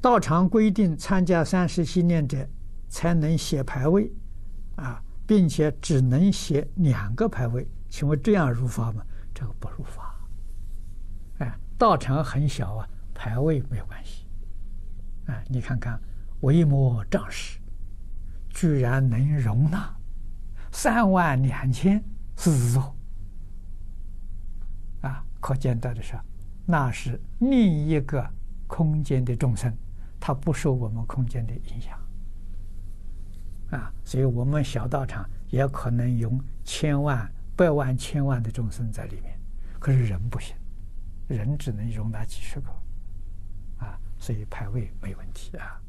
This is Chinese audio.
道场规定参加三十七念者才能写牌位，啊，并且只能写两个牌位。请问这样如法吗？这个不如法。哎，道场很小啊，牌位没有关系。哎，你看看维摩仗士，居然能容纳三万两千四十座，啊，可见到的是，那是另一个空间的众生。它不受我们空间的影响，啊，所以我们小道场也可能有千万、百万、千万的众生在里面，可是人不行，人只能容纳几十个，啊，所以排位没问题啊。